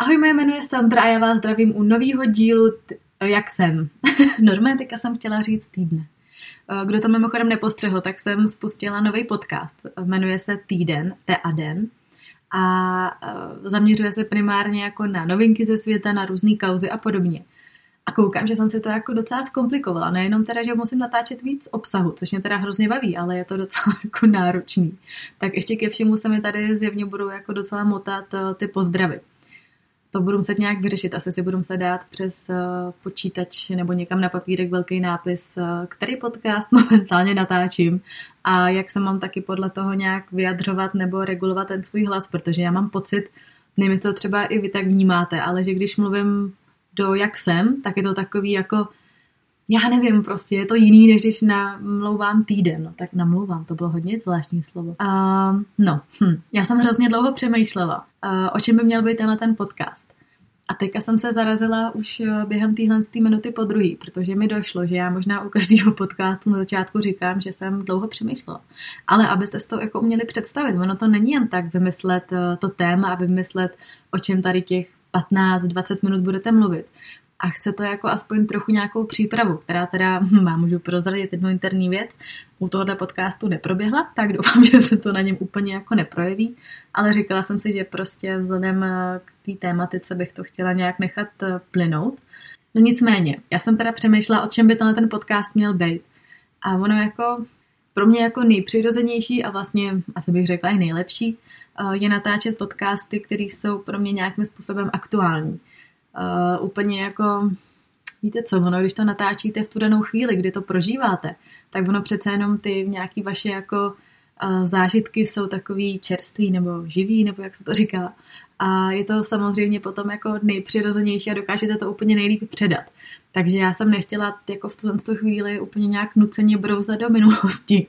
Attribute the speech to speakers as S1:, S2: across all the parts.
S1: Ahoj, moje jméno je Sandra a já vás zdravím u nového dílu t- Jak jsem. Normálně teďka jsem chtěla říct týdne. Eh, kdo to mimochodem nepostřehl, tak jsem spustila nový podcast. Jmenuje se Týden, T a den. A eh, zaměřuje se primárně jako na novinky ze světa, na různé kauzy a podobně. A koukám, že jsem si to jako docela zkomplikovala. Nejenom teda, že musím natáčet víc obsahu, což mě teda hrozně baví, ale je to docela jako náročný. Tak ještě ke všemu se mi tady zjevně budou jako docela motat eh, ty pozdravy to budu muset nějak vyřešit. Asi si budu muset dát přes uh, počítač nebo někam na papírek velký nápis, uh, který podcast momentálně natáčím a jak se mám taky podle toho nějak vyjadřovat nebo regulovat ten svůj hlas, protože já mám pocit, nevím, to třeba i vy tak vnímáte, ale že když mluvím do jak jsem, tak je to takový jako já nevím, prostě je to jiný, než když namlouvám týden. No, tak namlouvám, to bylo hodně zvláštní slovo. Uh, no, hm. já jsem hrozně dlouho přemýšlela, uh, o čem by měl být tenhle ten podcast. A teďka jsem se zarazila už eh, během téhle minuty po druhý, protože mi došlo, že já možná u každého podcastu na začátku říkám, že jsem dlouho přemýšlela. Ale abyste si to jako uměli představit, ono to není jen tak vymyslet eh, to téma a vymyslet, o čem tady těch 15-20 minut budete mluvit a chce to jako aspoň trochu nějakou přípravu, která teda, hm, vám můžu prozradit jednu interní věc, u tohohle podcastu neproběhla, tak doufám, že se to na něm úplně jako neprojeví, ale říkala jsem si, že prostě vzhledem eh, k té tématice bych to chtěla nějak nechat eh, plynout. No nicméně, já jsem teda přemýšlela, o čem by tenhle ten podcast měl být. A ono jako pro mě jako nejpřirozenější a vlastně asi bych řekla i nejlepší eh, je natáčet podcasty, které jsou pro mě nějakým způsobem aktuální uh, úplně jako, víte co, ono, když to natáčíte v tu danou chvíli, kdy to prožíváte, tak ono přece jenom ty nějaký vaše jako uh, zážitky jsou takový čerstvý nebo živý, nebo jak se to říká. A je to samozřejmě potom jako nejpřirozenější a dokážete to úplně nejlíp předat. Takže já jsem nechtěla jako v tuhle chvíli úplně nějak nuceně brouzat do minulosti.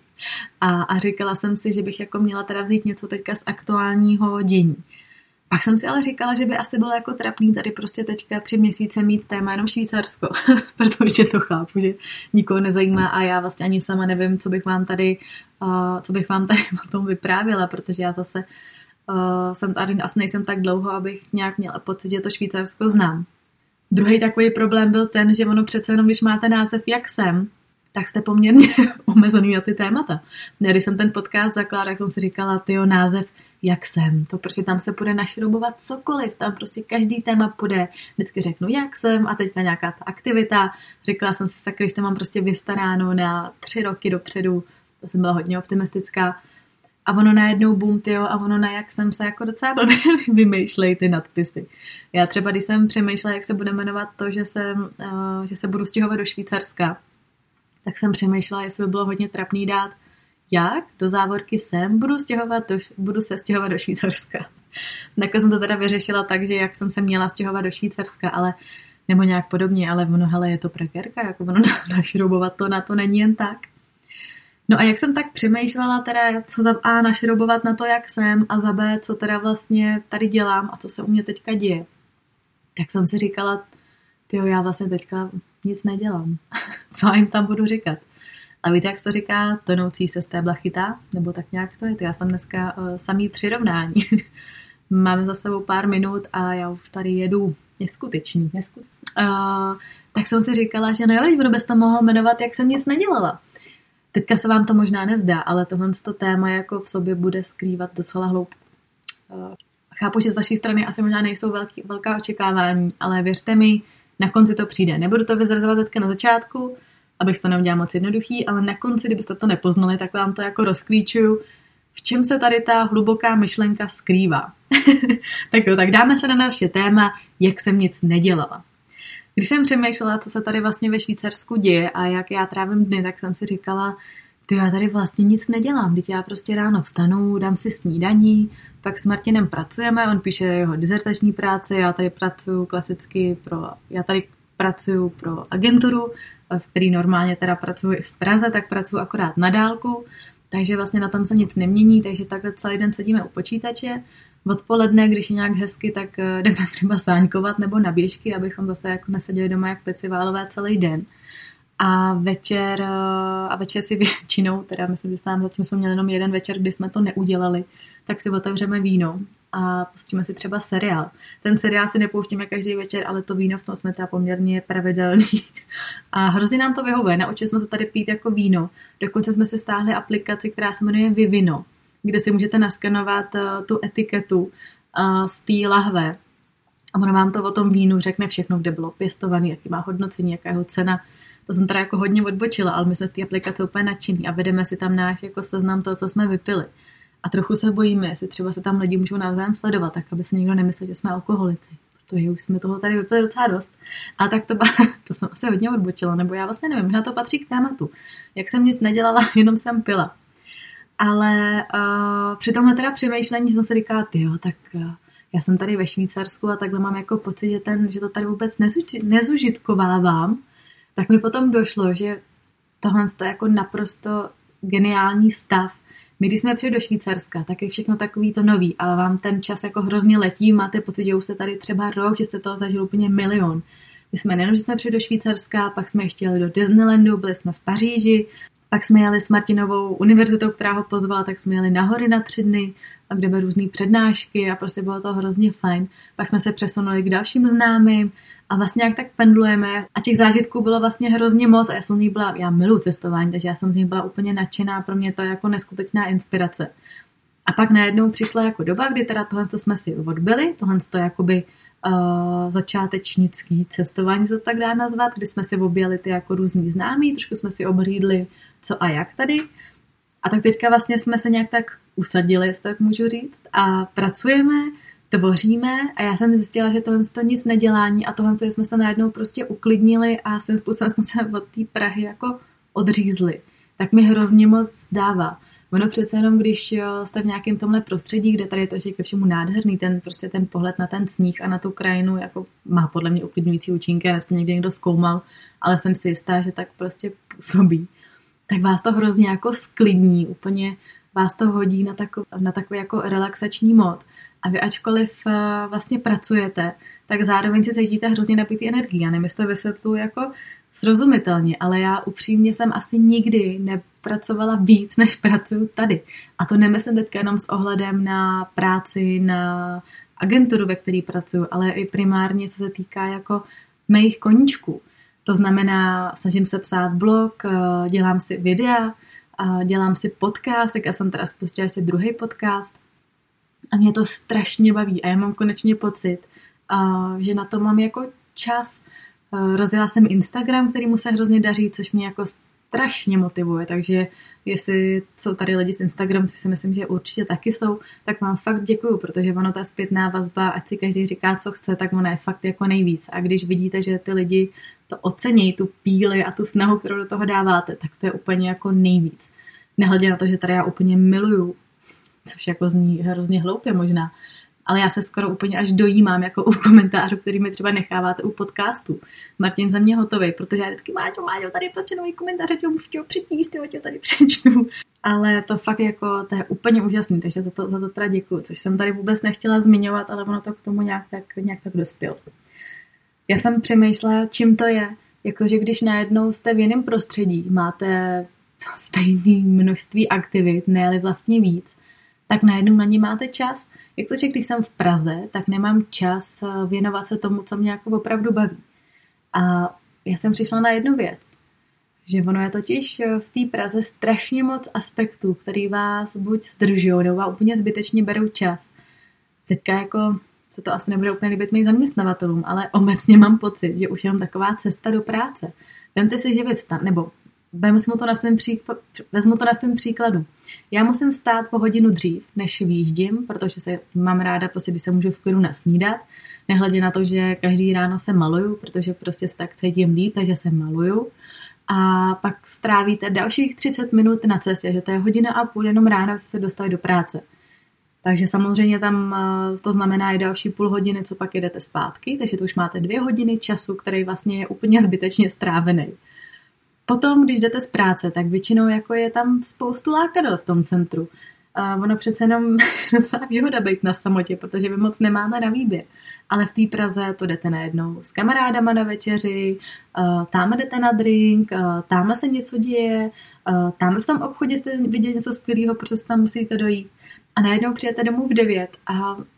S1: A, a říkala jsem si, že bych jako měla teda vzít něco teďka z aktuálního dění. Pak jsem si ale říkala, že by asi bylo jako trapný tady prostě teďka tři měsíce mít téma jenom Švýcarsko, protože to chápu, že nikoho nezajímá a já vlastně ani sama nevím, co bych vám tady, uh, co bych vám tady o tom vyprávěla, protože já zase uh, jsem tady asi nejsem tak dlouho, abych nějak měla pocit, že to Švýcarsko znám. Druhý takový problém byl ten, že ono přece jenom, když máte název Jak jsem, tak jste poměrně omezený na ty témata. Když jsem ten podcast zakládala, tak jsem si říkala, ty název jak jsem. To prostě tam se bude našroubovat cokoliv, tam prostě každý téma půjde. Vždycky řeknu, jak jsem a teďka nějaká ta aktivita. Řekla jsem si, sakry, že to mám prostě vystaráno na tři roky dopředu. To jsem byla hodně optimistická. A ono najednou boom, tyjo, a ono na jak jsem se jako docela blbě vymýšlej ty nadpisy. Já třeba, když jsem přemýšlela, jak se bude jmenovat to, že, jsem, uh, že se budu stěhovat do Švýcarska, tak jsem přemýšlela, jestli by bylo hodně trapný dát jak do závorky sem budu, stěhovat do, budu se stěhovat do Švýcarska. Nakonec jsem to teda vyřešila tak, že jak jsem se měla stěhovat do Švýcarska, ale nebo nějak podobně, ale ono, hele, je to prekerka, jako ono našroubovat to na to není jen tak. No a jak jsem tak přemýšlela teda, co za A našroubovat na to, jak jsem a za B, co teda vlastně tady dělám a co se u mě teďka děje, tak jsem si říkala, tyjo, já vlastně teďka nic nedělám. co jim tam budu říkat? A víte, jak se to říká, tonoucí se z té chytá? Nebo tak nějak to je. To já jsem dneska uh, samý přirovnání. Máme za sebou pár minut a já už tady jedu neskutečný. neskutečný. Uh, tak jsem si říkala, že no jo, kdo bys to mohl jmenovat, jak jsem nic nedělala. Teďka se vám to možná nezdá, ale tohle to téma jako v sobě bude skrývat docela hloubku. Uh, chápu, že z vaší strany asi možná nejsou velký, velká očekávání, ale věřte mi, na konci to přijde. Nebudu to vyzrazovat teďka na začátku, abych to neudělal moc jednoduchý, ale na konci, kdybyste to nepoznali, tak vám to jako rozklíčuju, v čem se tady ta hluboká myšlenka skrývá. tak jo, tak dáme se na naše téma, jak jsem nic nedělala. Když jsem přemýšlela, co se tady vlastně ve Švýcarsku děje a jak já trávím dny, tak jsem si říkala, ty já tady vlastně nic nedělám, teď já prostě ráno vstanu, dám si snídaní, pak s Martinem pracujeme, on píše jeho dizertační práci, já tady pracuji klasicky pro, já tady pracuji pro agenturu, v který normálně teda pracuji v Praze, tak pracuji akorát na dálku, takže vlastně na tom se nic nemění, takže takhle celý den sedíme u počítače. Odpoledne, když je nějak hezky, tak eh, jdeme třeba sáňkovat nebo na běžky, abychom zase jako neseděli doma jak peciválové celý den. A večer, eh, a večer si většinou, teda myslím, že sám zatím jsme měli jenom jeden večer, kdy jsme to neudělali, tak si otevřeme víno a pustíme si třeba seriál. Ten seriál si nepouštíme každý večer, ale to víno v tom jsme teda poměrně pravidelný. A hrozně nám to vyhovuje. Naučili jsme se tady pít jako víno. Dokonce jsme si stáhli aplikaci, která se jmenuje Vivino, kde si můžete naskenovat eh, tu etiketu eh, z té lahve. A ono vám to o tom vínu řekne všechno, kde bylo pěstovaný, jaký má hodnocení, jaká jeho cena. To jsem teda jako hodně odbočila, ale my jsme z té aplikace úplně nadšený a vedeme si tam náš jako seznam toho, co jsme vypili. A trochu se bojíme, jestli třeba se tam lidi můžou navzájem sledovat, tak aby se někdo nemyslel, že jsme alkoholici. Protože už jsme toho tady vypili docela dost. A tak to, to jsem asi hodně odbočila, nebo já vlastně nevím, na to patří k tématu. Jak jsem nic nedělala, jenom jsem pila. Ale uh, při tomhle teda přemýšlení jsem si říkala, jo, tak uh, já jsem tady ve Švýcarsku a takhle mám jako pocit, že, ten, že to tady vůbec nezuži, nezužitkovávám, tak mi potom došlo, že tohle je jako naprosto geniální stav, my, když jsme přijeli do Švýcarska, tak je všechno takový to nový a vám ten čas jako hrozně letí, máte pocit, že už jste tady třeba rok, že jste toho zažili úplně milion. My jsme nejenom, že jsme přijeli do Švýcarska, pak jsme ještě jeli do Disneylandu, byli jsme v Paříži, pak jsme jeli s Martinovou univerzitou, která ho pozvala, tak jsme jeli na hory na tři dny, a kde byly různé přednášky a prostě bylo to hrozně fajn. Pak jsme se přesunuli k dalším známým a vlastně jak tak pendlujeme a těch zážitků bylo vlastně hrozně moc a já jsem z nich byla, já miluji cestování, takže já jsem z nich byla úplně nadšená, pro mě to je jako neskutečná inspirace. A pak najednou přišla jako doba, kdy teda tohle co jsme si odbyli, tohle to jakoby uh, začátečnický cestování, se to tak dá nazvat, kdy jsme si objeli ty jako různý známí, trošku jsme si obhlídli co a jak tady. A tak teďka vlastně jsme se nějak tak usadili, jestli tak můžu říct, a pracujeme tvoříme a já jsem zjistila, že tohle to nic nedělání a tohle jsme se najednou prostě uklidnili a svým způsobem jsme se od té Prahy jako odřízli. Tak mi hrozně moc dává. Ono přece jenom, když jste v nějakém tomhle prostředí, kde tady je to ještě ke všemu nádherný, ten prostě ten pohled na ten sníh a na tu krajinu jako má podle mě uklidňující účinky, a to někdy někdo zkoumal, ale jsem si jistá, že tak prostě působí. Tak vás to hrozně jako sklidní, úplně vás to hodí na, takový, na takový jako relaxační mod. A vy ačkoliv eh, vlastně pracujete, tak zároveň si cítíte hrozně napitý energii. Já nevím, jestli to vysvětluji jako srozumitelně, ale já upřímně jsem asi nikdy nepracovala víc, než pracuju tady. A to nemyslím teďka jenom s ohledem na práci, na agenturu, ve které pracuju, ale i primárně, co se týká jako mých koníčků. To znamená, snažím se psát blog, eh, dělám si videa, dělám si podcast, tak já jsem teda spustila ještě druhý podcast a mě to strašně baví a já mám konečně pocit, že na to mám jako čas. Rozjela jsem Instagram, který mu se hrozně daří, což mě jako strašně motivuje, takže jestli jsou tady lidi z Instagram, což si myslím, že určitě taky jsou, tak vám fakt děkuju, protože ono ta zpětná vazba, ať si každý říká, co chce, tak ono je fakt jako nejvíc. A když vidíte, že ty lidi to ocení, tu píly a tu snahu, kterou do toho dáváte, tak to je úplně jako nejvíc. Nehledě na to, že tady já úplně miluju což jako zní hrozně hloupě možná, ale já se skoro úplně až dojímám jako u komentářů, který mi třeba necháváte u podcastu. Martin za mě hotový, protože já vždycky Máťo, Máťo, tady prostě nový komentář, já můžu chtěl přečíst, já tady přečtu. Ale to fakt jako, to je úplně úžasný, takže za to, za to teda děkuju, což jsem tady vůbec nechtěla zmiňovat, ale ono to k tomu nějak tak, nějak tak dospělo. Já jsem přemýšlela, čím to je, jakože když najednou jste v jiném prostředí, máte stejné množství aktivit, ne vlastně víc, tak najednou na ně máte čas. Jak to, že když jsem v Praze, tak nemám čas eh, věnovat se tomu, co mě jako opravdu baví. A já jsem přišla na jednu věc, že ono je totiž eh, v té Praze strašně moc aspektů, který vás buď zdržují, nebo vám úplně zbytečně berou čas. Teďka jako se to asi nebude úplně líbit mým zaměstnavatelům, ale obecně mám pocit, že už jenom taková cesta do práce. Vemte si, že vy vstan, nebo vezmu to na svém vezmu to na svém příkladu. Já musím stát po hodinu dřív, než výjíždím, protože se mám ráda, prostě, když se můžu v klidu nasnídat, nehledě na to, že každý ráno se maluju, protože prostě se tak cítím líp, takže se maluju. a pak strávíte dalších 30 minut na cestě, že to je hodina a půl jenom ráno, se dostali do práce. Takže samozřejmě tam eh, to znamená i další půl hodiny, co pak jedete zpátky, takže to už máte dvě hodiny času, který vlastně je úplně zbytečně strávený. Potom, když jdete z práce, tak většinou jako je tam spoustu lákadel v tom centru. A ono přece jenom docela výhoda být na samotě, protože vy moc nemáte na výběr. Ale v té Praze to jdete najednou s kamarádama na večeři, tam jdete na drink, tam se něco děje, tam v tom obchodě jste viděli něco skvělého, protože tam musíte dojít. A najednou přijete domů v 9 a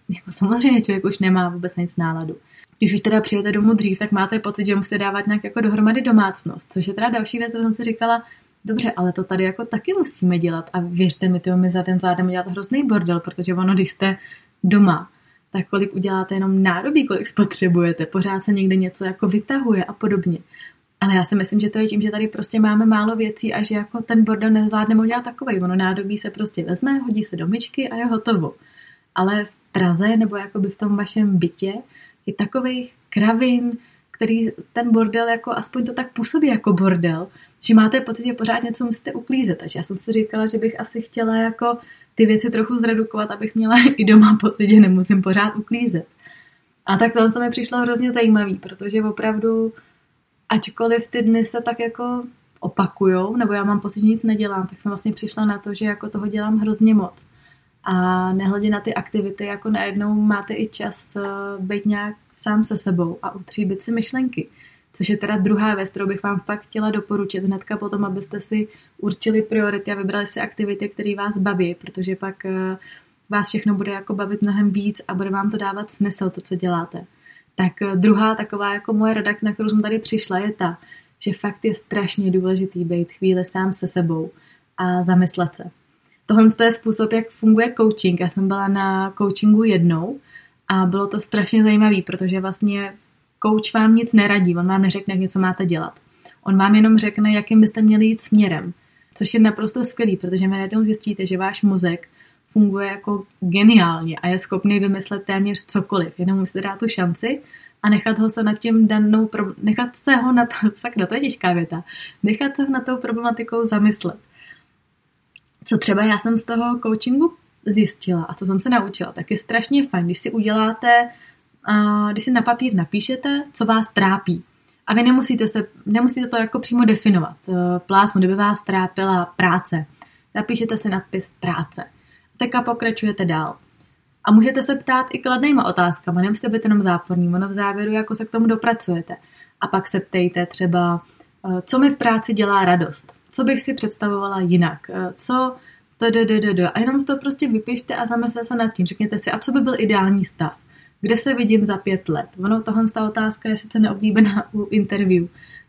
S1: jako samozřejmě člověk už nemá vůbec nic náladu. Když už teda přijete domů dřív, tak máte pocit, že musíte dávat nějak jako dohromady domácnost, což je teda další věc, co jsem si říkala, dobře, ale to tady jako taky musíme dělat a věřte mi, to my za den zvládneme dělat hrozný bordel, protože ono, když jste doma, tak kolik uděláte jenom nádobí, kolik spotřebujete, pořád se někde něco jako vytahuje a podobně. Ale já si myslím, že to je tím, že tady prostě máme málo věcí a že jako ten bordel nezvládneme udělat takový. Ono nádobí se prostě vezme, hodí se do myčky a je hotovo. Ale v Praze nebo jakoby v tom vašem bytě je takových kravin, který ten bordel jako aspoň to tak působí jako bordel, že máte pocit, že pořád něco musíte uklízet. Takže já jsem si říkala, že bych asi chtěla jako ty věci trochu zredukovat, abych měla i doma pocit, že nemusím pořád uklízet. A tak to mi přišlo hrozně zajímavý, protože opravdu, ačkoliv ty dny se tak jako opakujou, nebo já mám pocit, že nic nedělám, tak jsem vlastně přišla na to, že jako toho dělám hrozně moc. A nehledě na ty aktivity, jako najednou máte i čas eh, být nějak sám se sebou a utříbit si myšlenky. Což je teda druhá věc, kterou bych vám fakt chtěla doporučit hnedka potom, abyste si určili priority a vybrali si aktivity, které vás baví, protože pak eh, vás všechno bude jako bavit mnohem víc a bude vám to dávat smysl, to, co děláte. Tak eh, druhá taková jako moje rada, na kterou jsem tady přišla, je ta, že fakt je strašně důležitý být chvíli sám se sebou a zamyslet se. Tohle je způsob, jak funguje coaching. Já jsem byla na coachingu jednou a bylo to strašně zajímavé, protože vlastně Coach vám nic neradí, on vám neřekne, jak něco máte dělat. On vám jenom řekne, jakým byste měli jít směrem. Což je naprosto skvělý, protože vy najednou zjistíte, že váš mozek funguje jako geniálně a je schopný vymyslet téměř cokoliv. Jenom musíte dát tu šanci a nechat ho se nad tím danou, nechat se ho na to, sakra, to je těžká věta, nechat se ho na tou problematikou zamyslet. Co třeba já jsem z toho coachingu zjistila a co jsem se naučila, tak je strašně fajn, když si uděláte když si na papír napíšete, co vás trápí. A vy nemusíte, se, nemusíte to jako přímo definovat. Eh, plásnu, kdyby vás trápila práce. Napíšete si nadpis práce. Teďka pokračujete dál. A můžete se ptát i kladnýma otázkama, nemusíte být jenom záporný, ono v závěru jako se k tomu dopracujete. A pak se ptejte třeba, eh, co mi v práci dělá radost, co bych si představovala jinak, eh, co a jenom to prostě vypište a zamyslete se nad tím. Řekněte si, a co by byl ideální stav kde se vidím za pět let? Ono, tohle ta otázka je sice neoblíbená u interview,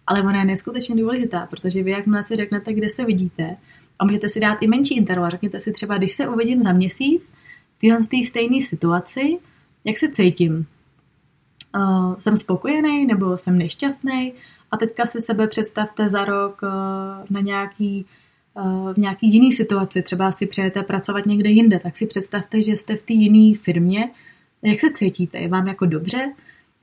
S1: ale ona je neskutečně důležitá, protože vy jakmile si řeknete, kde se vidíte, a můžete si dát i menší interval, řekněte si třeba, když se uvidím za měsíc, v téhle stejné situaci, jak se cítím? Uh, jsem spokojený nebo jsem nešťastný? A teďka si sebe představte za rok uh, na nějaký uh, v nějaký jiný situaci, třeba si přejete pracovat někde jinde, tak si představte, že jste v té jiné firmě jak se cítíte? Je vám jako dobře?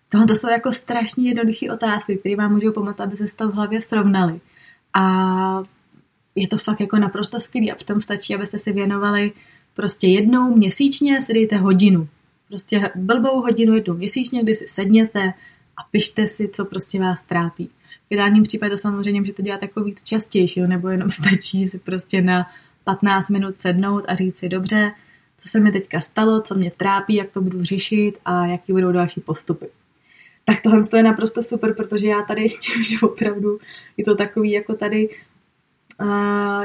S1: Tohle to jsou jako strašně jednoduché otázky, které vám můžou pomoct, aby se to v hlavě srovnali. A je to fakt jako naprosto skvělý a tom stačí, abyste si věnovali prostě jednou měsíčně, si dejte hodinu. Prostě blbou hodinu jednou měsíčně, kdy si sedněte a pište si, co prostě vás trápí. V ideálním případě to samozřejmě můžete dělat jako víc častější, nebo jenom stačí si prostě na 15 minut sednout a říct si, dobře, co se mi teďka stalo, co mě trápí, jak to budu řešit a jaký budou další postupy. Tak tohle je naprosto super, protože já tady tím, že opravdu je to takový jako tady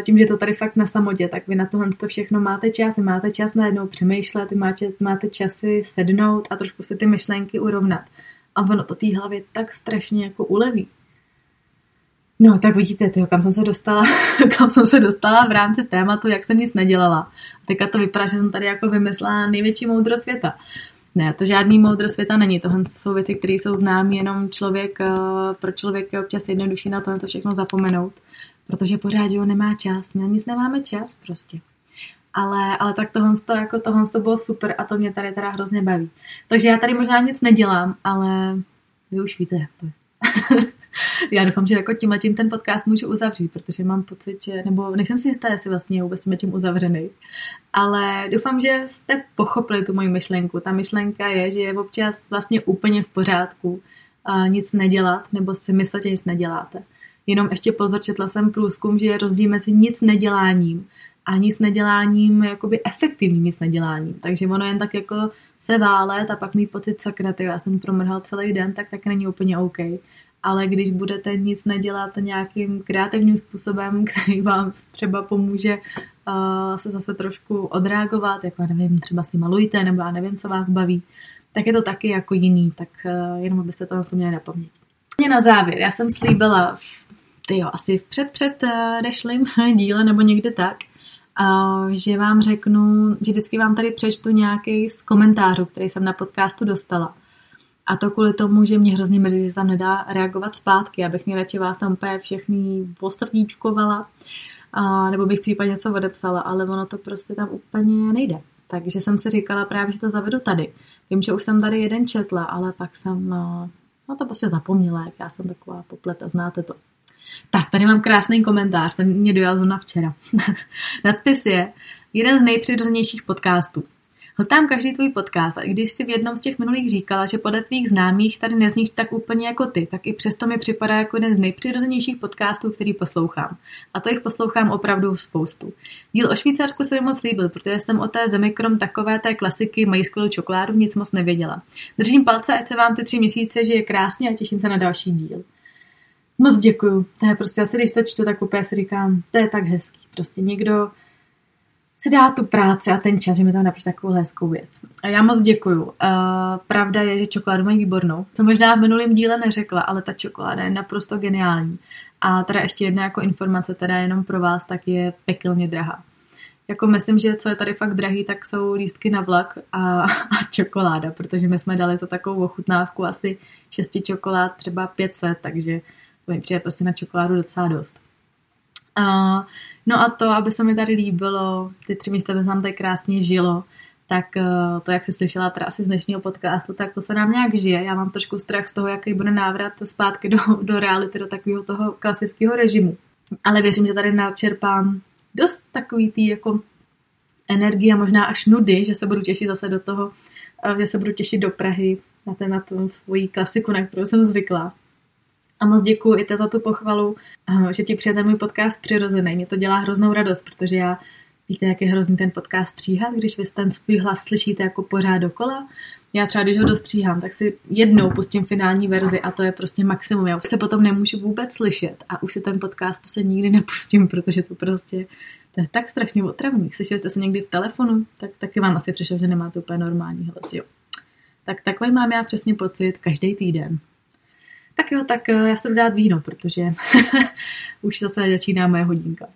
S1: tím, že to tady fakt na samotě, tak vy na tohle to všechno máte čas, vy máte čas najednou přemýšlet, vy máte, máte časy sednout a trošku si ty myšlenky urovnat. A ono to té hlavě tak strašně jako uleví. No, tak vidíte, tyjo, kam jsem se dostala, kam jsem se dostala v rámci tématu, jak jsem nic nedělala. A teďka to vypadá, že jsem tady jako vymyslela největší moudro světa. Ne, to žádný moudro světa není. Tohle jsou věci, které jsou známé jenom člověk, eh, pro člověk je občas jednodušší na to, to všechno zapomenout. Protože pořád, jo, nemá čas. My nic nemáme čas prostě. Ale, ale tak tohle, to, jako tohle to bylo super a to mě tady teda hrozně baví. Takže já tady možná nic nedělám, ale vy už víte, jak to je. Já doufám, že jako tím tím ten podcast můžu uzavřít, protože mám pocit, že, nebo nejsem si jistá, jestli vlastně je vůbec tím tím uzavřený, ale doufám, že jste pochopili tu moji myšlenku. Ta myšlenka je, že je občas vlastně úplně v pořádku a nic nedělat, nebo si myslet, že nic neděláte. Jenom ještě pozor, četla jsem průzkum, že je rozdíl mezi nic neděláním a nic neděláním, jakoby efektivním nic neděláním. Takže ono jen tak jako se válet a pak mít pocit, sakra, já jsem promrhal celý den, tak tak není úplně OK. Ale když budete nic nedělat nějakým kreativním způsobem, který vám třeba pomůže uh, se zase trošku odreagovat, jako nevím, třeba si malujte, nebo já nevím, co vás baví, tak je to taky jako jiný, tak uh, jenom abyste to měli na paměti. Na závěr, já jsem slíbila, ty jo, asi v před, před uh, dešlým díle nebo někde tak, že vám řeknu, že vždycky vám tady přečtu nějaký z komentářů, který jsem na podcastu dostala. A to kvůli tomu, že mě hrozně mrzí, že tam nedá reagovat zpátky, abych mě radši vás tam úplně všechny ostrdíčkovala, a, nebo bych případně něco odepsala, ale ono to prostě tam úplně nejde. Takže jsem si říkala právě, že to zavedu tady. Vím, že už jsem tady jeden četla, ale pak jsem no, no to prostě zapomněla, jak já jsem taková popleta, znáte to. Tak, tady mám krásný komentář, ten mě dojel zrovna včera. Nadpis je jeden z nejpřirozenějších podcastů. Hltám každý tvůj podcast a když si v jednom z těch minulých říkala, že podle tvých známých tady nezníš tak úplně jako ty, tak i přesto mi připadá jako jeden z nejpřirozenějších podcastů, který poslouchám. A to jich poslouchám opravdu spoustu. Díl o Švýcarsku se mi moc líbil, protože jsem o té zemi krom takové té klasiky mají skvělou čokoládu nic moc nevěděla. Držím palce, ať se vám ty tři měsíce žije krásně a těším se na další díl. Moc děkuju. To je prostě asi, když to čtu, tak úplně si říkám, to je tak hezký. Prostě někdo si dá tu práci a ten čas, že mi tam napíše takovou hezkou věc. A já moc děkuju. Uh, pravda je, že čokoládu mají výbornou. Co možná v minulém díle neřekla, ale ta čokoláda je naprosto geniální. A teda ještě jedna jako informace, teda jenom pro vás, tak je pekelně drahá. Jako myslím, že co je tady fakt drahý, tak jsou lístky na vlak a, a čokoláda, protože my jsme dali za takovou ochutnávku asi šesti čokolád třeba 500, takže to přijde prostě na čokoládu docela dost. Uh, no a to, aby se mi tady líbilo, ty tři místa by se nám tady krásně žilo, tak uh, to, jak jsi slyšela teda asi z dnešního podcastu, tak to se nám nějak žije. Já mám trošku strach z toho, jaký bude návrat zpátky do, do reality, do takového toho klasického režimu. Ale věřím, že tady načerpám dost takový tý jako energie a možná až nudy, že se budu těšit zase do toho, že se budu těšit do Prahy na, ten, na tu svoji klasiku, na kterou jsem zvykla. A moc děkuji i za tu pochvalu, eh, že ti přijde ten můj podcast přirozený. Mě to dělá hroznou radost, protože já víte, jak je hrozný ten podcast stříhat, když vy ten svůj hlas slyšíte jako pořád dokola. Já třeba, když ho dostříhám, tak si jednou pustím finální verzi a to je prostě maximum. Já už se potom nemůžu vůbec slyšet a už si ten podcast prostě nikdy nepustím, protože to prostě to je tak strašně otravný. Slyšeli jste se někdy v telefonu, tak taky vám asi přišel, že nemáte úplně normální hlas, jo. Tak takový mám já přesně pocit každý týden. Tak jo, tak eh, já se dát víno, protože už zase začíná moje hodinka.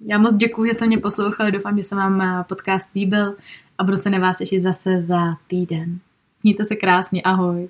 S1: Já moc děkuji, že jste mě poslouchali, doufám, že se vám eh, podcast líbil a budu se na vás těšit zase za týden. Mějte se krásně, ahoj.